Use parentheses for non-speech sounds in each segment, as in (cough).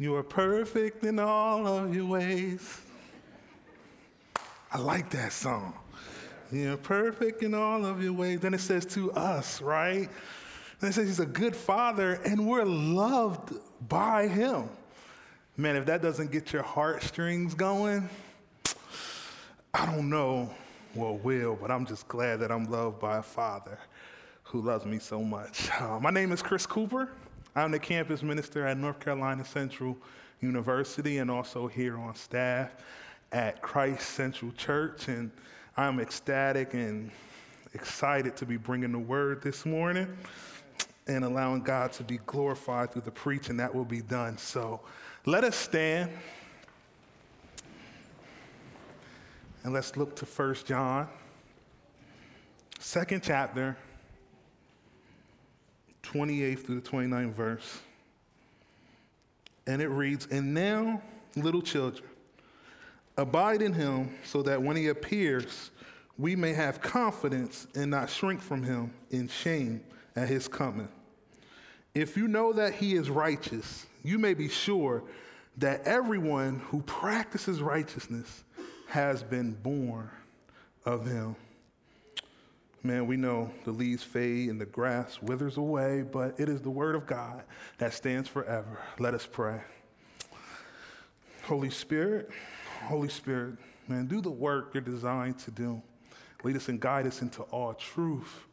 You are perfect in all of your ways. I like that song. You're perfect in all of your ways. Then it says to us, right? Then it says he's a good father and we're loved by him. Man, if that doesn't get your heartstrings going, I don't know what will, but I'm just glad that I'm loved by a father who loves me so much. Uh, my name is Chris Cooper. I'm the campus minister at North Carolina Central University and also here on staff at Christ Central Church. And I'm ecstatic and excited to be bringing the word this morning and allowing God to be glorified through the preaching that will be done. So let us stand and let's look to 1 John, second chapter, 28th through the 29th verse. And it reads, And now, little children, abide in him so that when he appears, we may have confidence and not shrink from him in shame at his coming. If you know that he is righteous, you may be sure that everyone who practices righteousness has been born of him. Man, we know the leaves fade and the grass withers away, but it is the word of God that stands forever. Let us pray. Holy Spirit, Holy Spirit, man, do the work you're designed to do. Lead us and guide us into all truth.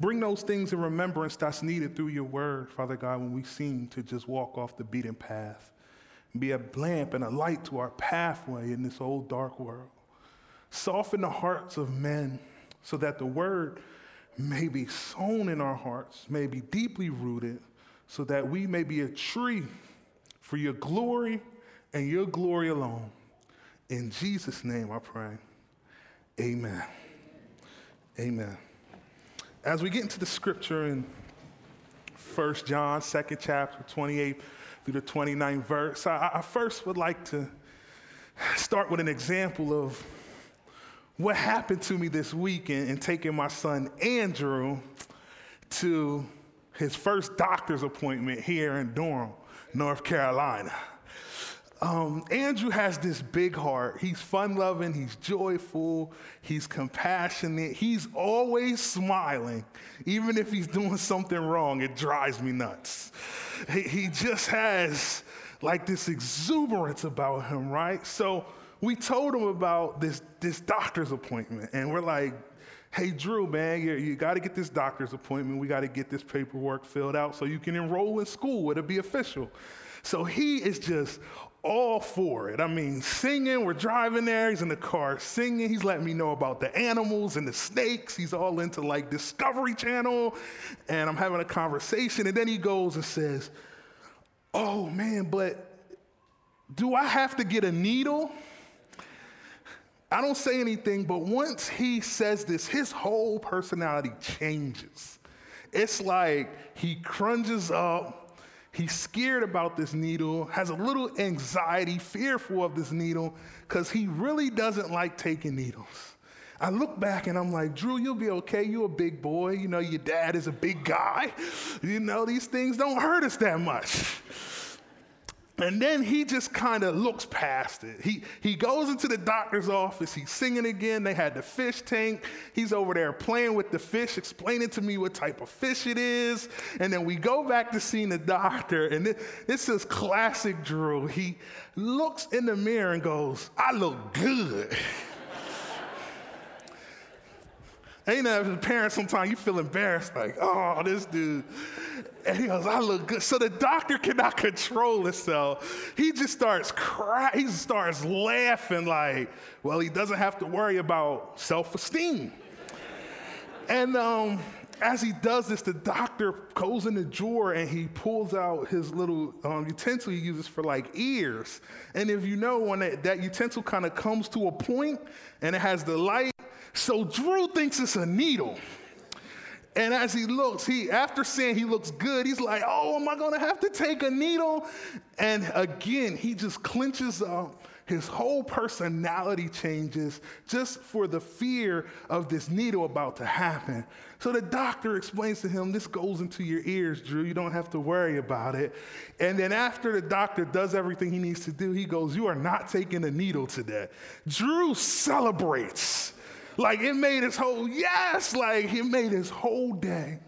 Bring those things in remembrance that's needed through your word, Father God, when we seem to just walk off the beaten path. Be a lamp and a light to our pathway in this old dark world. Soften the hearts of men so that the word may be sown in our hearts, may be deeply rooted, so that we may be a tree for your glory and your glory alone. In Jesus' name I pray. Amen. Amen. As we get into the scripture in 1 John, 2nd chapter, 28 through the 29th verse, I, I first would like to start with an example of what happened to me this weekend in, in taking my son Andrew to his first doctor's appointment here in Durham, North Carolina. Um, Andrew has this big heart. He's fun loving, he's joyful, he's compassionate, he's always smiling. Even if he's doing something wrong, it drives me nuts. He, he just has like this exuberance about him, right? So we told him about this, this doctor's appointment, and we're like, hey, Drew, man, you, you got to get this doctor's appointment. We got to get this paperwork filled out so you can enroll in school. It'll be official. So he is just all for it. I mean, singing, we're driving there, he's in the car singing, he's letting me know about the animals and the snakes. He's all into like Discovery Channel, and I'm having a conversation, and then he goes and says, Oh man, but do I have to get a needle? I don't say anything, but once he says this, his whole personality changes. It's like he crunches up He's scared about this needle, has a little anxiety, fearful of this needle, because he really doesn't like taking needles. I look back and I'm like, Drew, you'll be okay. You're a big boy. You know, your dad is a big guy. You know, these things don't hurt us that much. And then he just kind of looks past it. He, he goes into the doctor's office. He's singing again. They had the fish tank. He's over there playing with the fish, explaining to me what type of fish it is. And then we go back to seeing the doctor. And this, this is classic Drew. He looks in the mirror and goes, I look good. (laughs) Ain't that as a parent sometimes you feel embarrassed, like, oh, this dude. And he goes, I look good. So the doctor cannot (laughs) control himself. He just starts crying. He starts laughing like, well, he doesn't have to worry about self-esteem. and um, as he does this, the doctor goes in the drawer and he pulls out his little um, utensil he uses for like ears. And if you know, when that, that utensil kind of comes to a point and it has the light, so Drew thinks it's a needle. And as he looks, he after saying he looks good, he's like, "Oh, am I going to have to take a needle?" And again, he just clenches up his whole personality changes just for the fear of this needle about to happen. So the doctor explains to him, This goes into your ears, Drew. You don't have to worry about it. And then after the doctor does everything he needs to do, he goes, You are not taking a needle today. Drew celebrates. Like it made his whole, yes, like it made his whole day.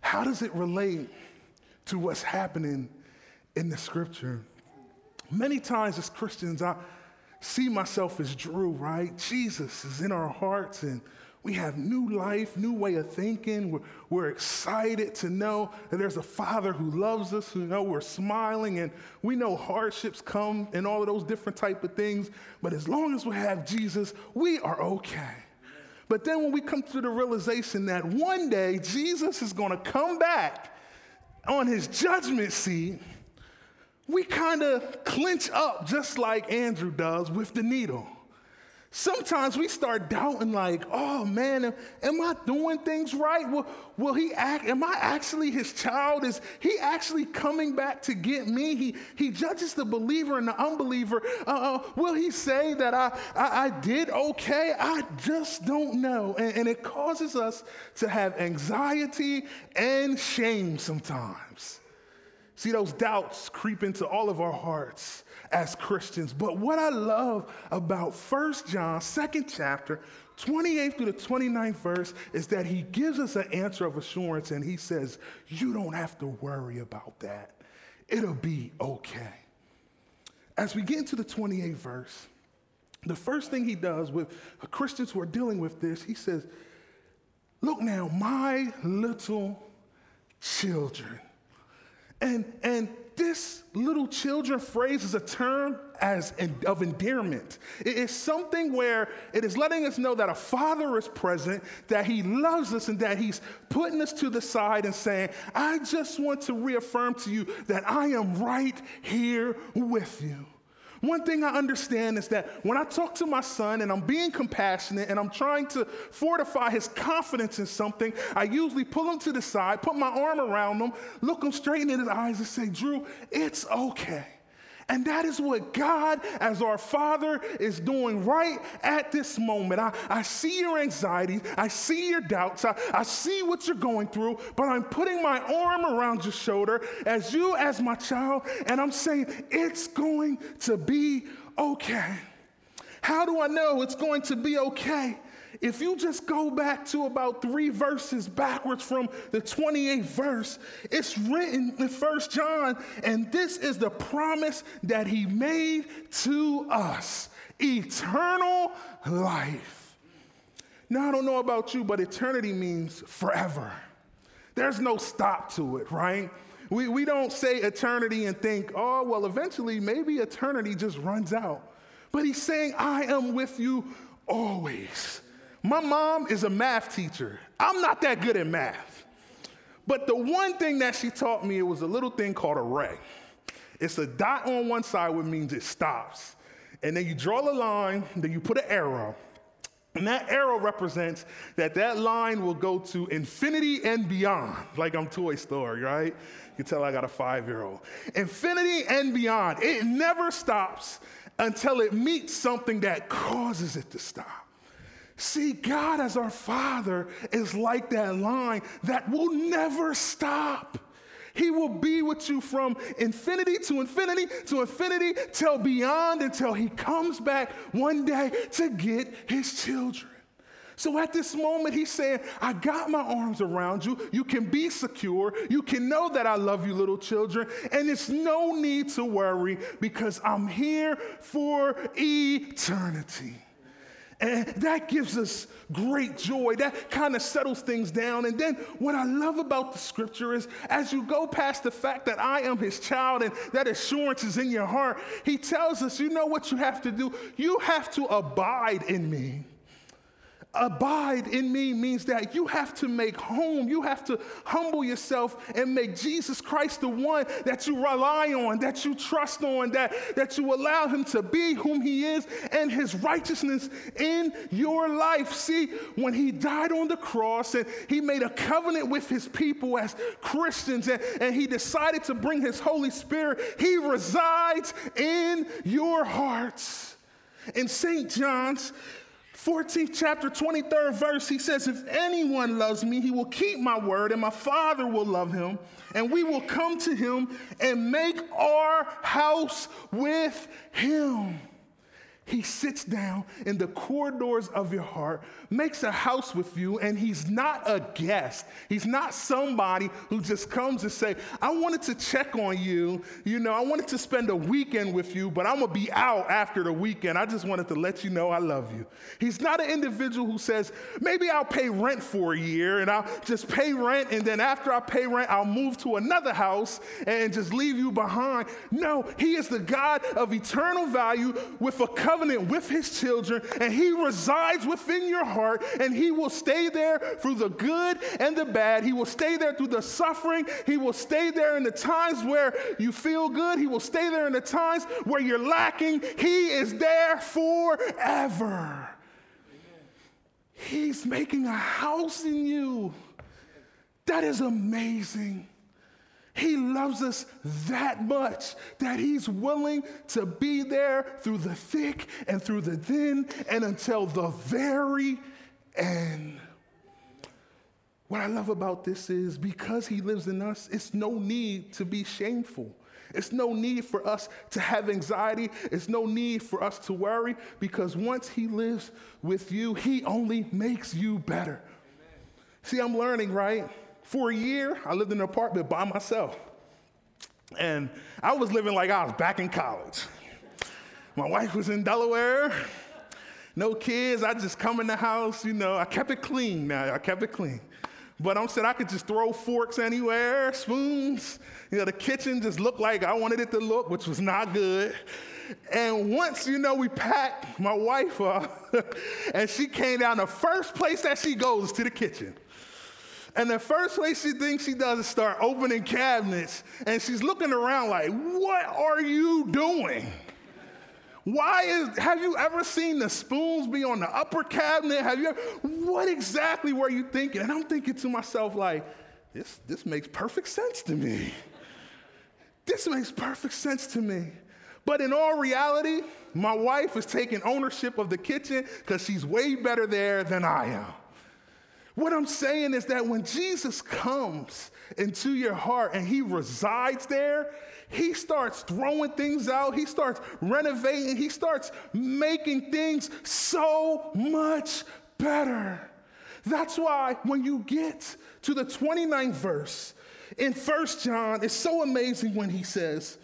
How does it relate to what's happening in the scripture? Many times as Christians, I see myself as Drew, right? Jesus is in our hearts and we have new life, new way of thinking. We're, we're, excited to know that there's a Father who loves us, who know we're smiling, and we know hardships come and all of those different type of things. But as long as we have Jesus, we are okay. But then when we come to the realization that one day Jesus is going to come back on his judgment seat we kind of clinch up just like Andrew does with the needle. Sometimes we start doubting, like, oh man, am, I doing things right? Will, will he act? Am I actually his child? Is he actually coming back to get me? He, he judges the believer and the unbeliever. Uh, uh will he say that I, I, I, did okay? I just don't know. And, and it causes us to have anxiety and shame sometimes. See, those doubts creep into all of our hearts as Christians. But what I love about First John, second chapter, 28th through the 29th verse, is that he gives us an answer of assurance and he says, You don't have to worry about that. It'll be okay. As we get into the 28th verse, the first thing he does with Christians who are dealing with this, he says, Look now, my little children. And, and this little children phrase is a term as of endearment. It is something where it is letting us know that a father is present, that he loves us, and that he's putting us to the side and saying, I just want to reaffirm to you that I am right here with you. One thing I understand is that when I talk to my son and I'm being compassionate and I'm trying to fortify his confidence in something, I usually pull him to the side, put my arm around him, look him straight in his eyes, and say, Drew, it's okay. And that is what God, as our Father, is doing right at this moment. I, I see your anxieties, I see your doubts, I, I see what you're going through, but I'm putting my arm around your shoulder as you, as my child, and I'm saying, it's going to be okay. How do I know it's going to be okay? If you just go back to about three verses backwards from the 28th verse, it's written in First John, and this is the promise that he made to us eternal life. Now, I don't know about you, but eternity means forever. There's no stop to it, right? We, we don't say eternity and think, oh, well, eventually maybe eternity just runs out. But he's saying, I am with you always. My mom is a math teacher. I'm not that good at math. But the one thing that she taught me, it was a little thing called a ray. It's a dot on one side, which means it stops. And then you draw a line, then you put an arrow. And that arrow represents that that line will go to infinity and beyond, like I'm Toy Story, right? You can tell I got a five year old. Infinity and beyond. It never stops until it meets something that causes it to stop. See, God as our Father is like that line that will never stop. He will be with you from infinity to infinity to infinity till beyond until He comes back one day to get His children. So at this moment, He's saying, I got my arms around you. You can be secure. You can know that I love you, little children. And it's no need to worry because I'm here for eternity. And that gives us great joy. That kind of settles things down. And then what I love about the scripture is as you go past the fact that I am his child and that assurance is in your heart, he tells us, you know what you have to do? You have to abide in me. Abide in me means that you have to make home, you have to humble yourself and make Jesus Christ the one that you rely on, that you trust on, that, that you allow him to be whom he is and his righteousness in your life. See, when he died on the cross and he made a covenant with his people as Christians and, and he decided to bring his Holy Spirit, he resides in your hearts. In St. John's, 14th chapter, 23rd verse, he says, If anyone loves me, he will keep my word, and my Father will love him, and we will come to him and make our house with him. He sits down in the corridors of your heart, makes a house with you, and he's not a guest. He's not somebody who just comes and say, I wanted to check on you. You know, I wanted to spend a weekend with you, but I'm gonna be out after the weekend. I just wanted to let you know I love you. He's not an individual who says, maybe I'll pay rent for a year and I'll just pay rent, and then after I pay rent, I'll move to another house and just leave you behind. No, he is the God of eternal value with a covenant with his children, and he resides within your heart, and he will stay there through the good and the bad. He will stay there through the suffering. He will stay there in the times where you feel good. He will stay there in the times where you're lacking. He is there forever. He's making a house in you. That is amazing. He loves us that much that he's willing to be there through the thick and through the thin and until the very end. What I love about this is because he lives in us, it's no need to be shameful. It's no need for us to have anxiety. It's no need for us to worry because once he lives with you, he only makes you better. See, I'm learning, right? For a year, I lived in an apartment by myself. And I was living like I was back in college. My wife was in Delaware, no kids. I just come in the house, you know, I kept it clean now. I kept it clean. But I'm saying I could just throw forks anywhere, spoons. You know, the kitchen just looked like I wanted it to look, which was not good. And once, you know, we packed my wife up, (laughs) and she came down, the first place that she goes to the kitchen. And the first place she thinks she does is start opening cabinets. And she's looking around like, what are you doing? Why is, have you ever seen the spoons be on the upper cabinet? Have you ever, what exactly were you thinking? And I'm thinking to myself, like, this, this makes perfect sense to me. This makes perfect sense to me. But in all reality, my wife is taking ownership of the kitchen because she's way better there than I am. What I'm saying is that when Jesus comes into your heart and he resides there, he starts throwing things out, he starts renovating, he starts making things so much better. That's why when you get to the 29th verse in First John, it's so amazing when he says,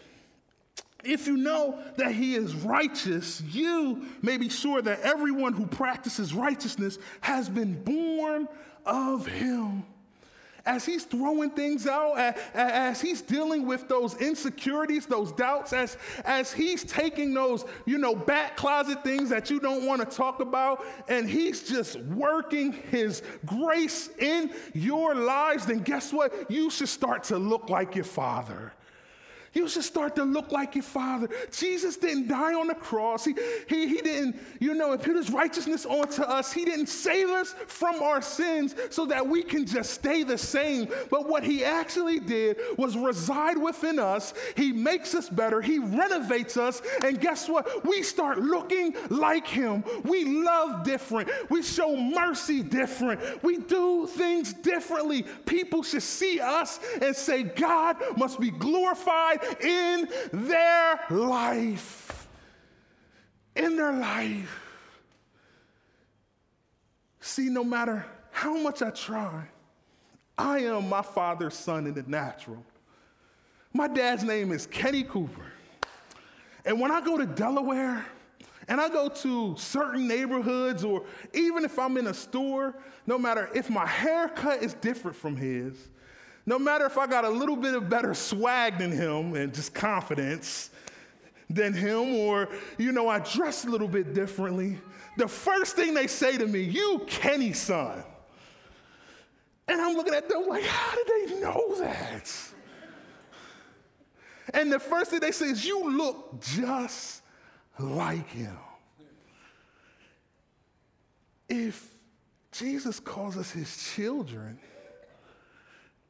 if you know that he is righteous, you may be sure that everyone who practices righteousness has been born of him. As he's throwing things out, as he's dealing with those insecurities, those doubts, as, as he's taking those, you know, back closet things that you don't want to talk about, and he's just working his grace in your lives, then guess what? You should start to look like your father. You should start to look like your father. Jesus didn't die on the cross. He, he, he didn't, you know, impute his righteousness onto us. He didn't save us from our sins so that we can just stay the same. But what he actually did was reside within us. He makes us better. He renovates us. And guess what? We start looking like him. We love different. We show mercy different. We do things differently. People should see us and say, God must be glorified in their life. In their life. See, no matter how much I try, I am my father's son in the natural. My dad's name is Kenny Cooper. And when I go to Delaware, and I go to certain neighborhoods, or even if I'm in a store, no matter if my haircut is different from his, no matter if I got a little bit of better swag than him and just confidence, than him, or, you know, I dress a little bit differently, the first thing they say to me, you Kenny son. And I'm looking at them like, how did they know that? And the first thing they say is, you look just like him. If Jesus calls us his children,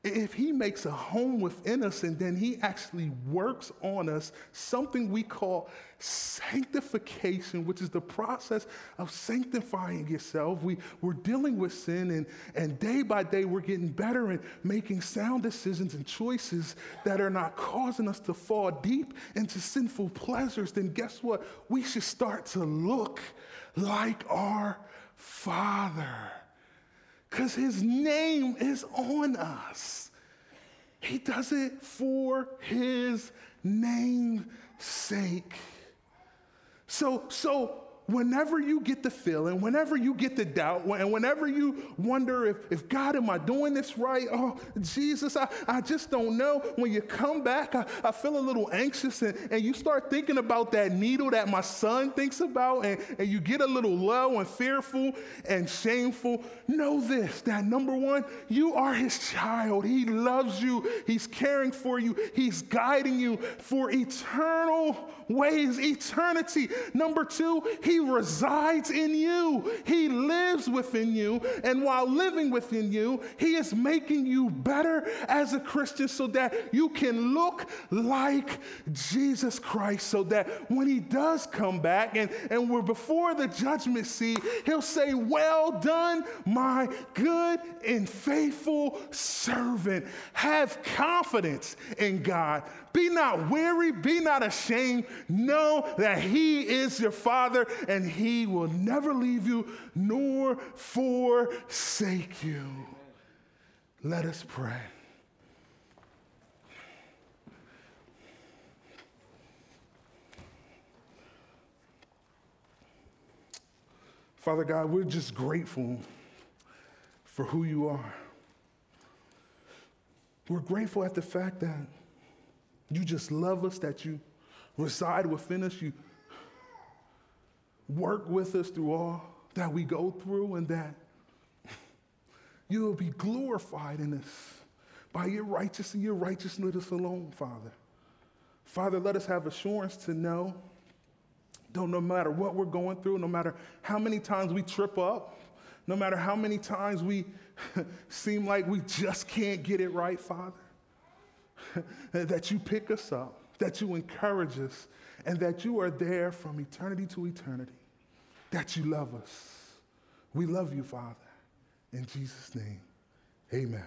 if he makes a home within us and then he actually works on us, something we call sanctification, which is the process of sanctifying yourself. We, we're dealing with sin, and, and day by day, we're getting better and making sound decisions and choices that are not causing us to fall deep into sinful pleasures. Then, guess what? We should start to look like our Father because his name is on us. He does it for his name's sake. So, so whenever you get the feeling, whenever you get the doubt, and whenever you wonder if, if God, am I doing this right? Oh, Jesus, I, I just don't know. When you come back, I, I feel a little anxious, and, and you start thinking about that needle that my son thinks about, and, and you get a little low and fearful and shameful. Know this that number one, you are his child. He loves you, he's caring for you, he's guiding you for eternal ways, eternity. Number two, he resides in you, He lives within you. And while living within you, He is making you better as a Christian so that you can look like Jesus Christ, so that when He does come back and, and we're before the judgment seat, He'll say, Well done, my good and faithful servant. Have confidence in God. Be not weary, be not ashamed. Know that He is your Father and He will never leave you nor forsake you. Let us pray. Father God, we're just grateful for who you are. We're grateful at the fact that you just love us, that you reside within us, you work with us through all that we go through, and that you will be glorified in us. By your righteousness and your righteousness alone, Father. Father, let us have assurance to know, don't no matter what we're going through, no matter how many times we trip up, no matter how many times we (laughs) seem like we just can't get it right, Father (laughs) that you pick us up, that you encourage us, and that you are there from eternity to eternity, that you love us. We love you, Father. In Jesus' name, amen.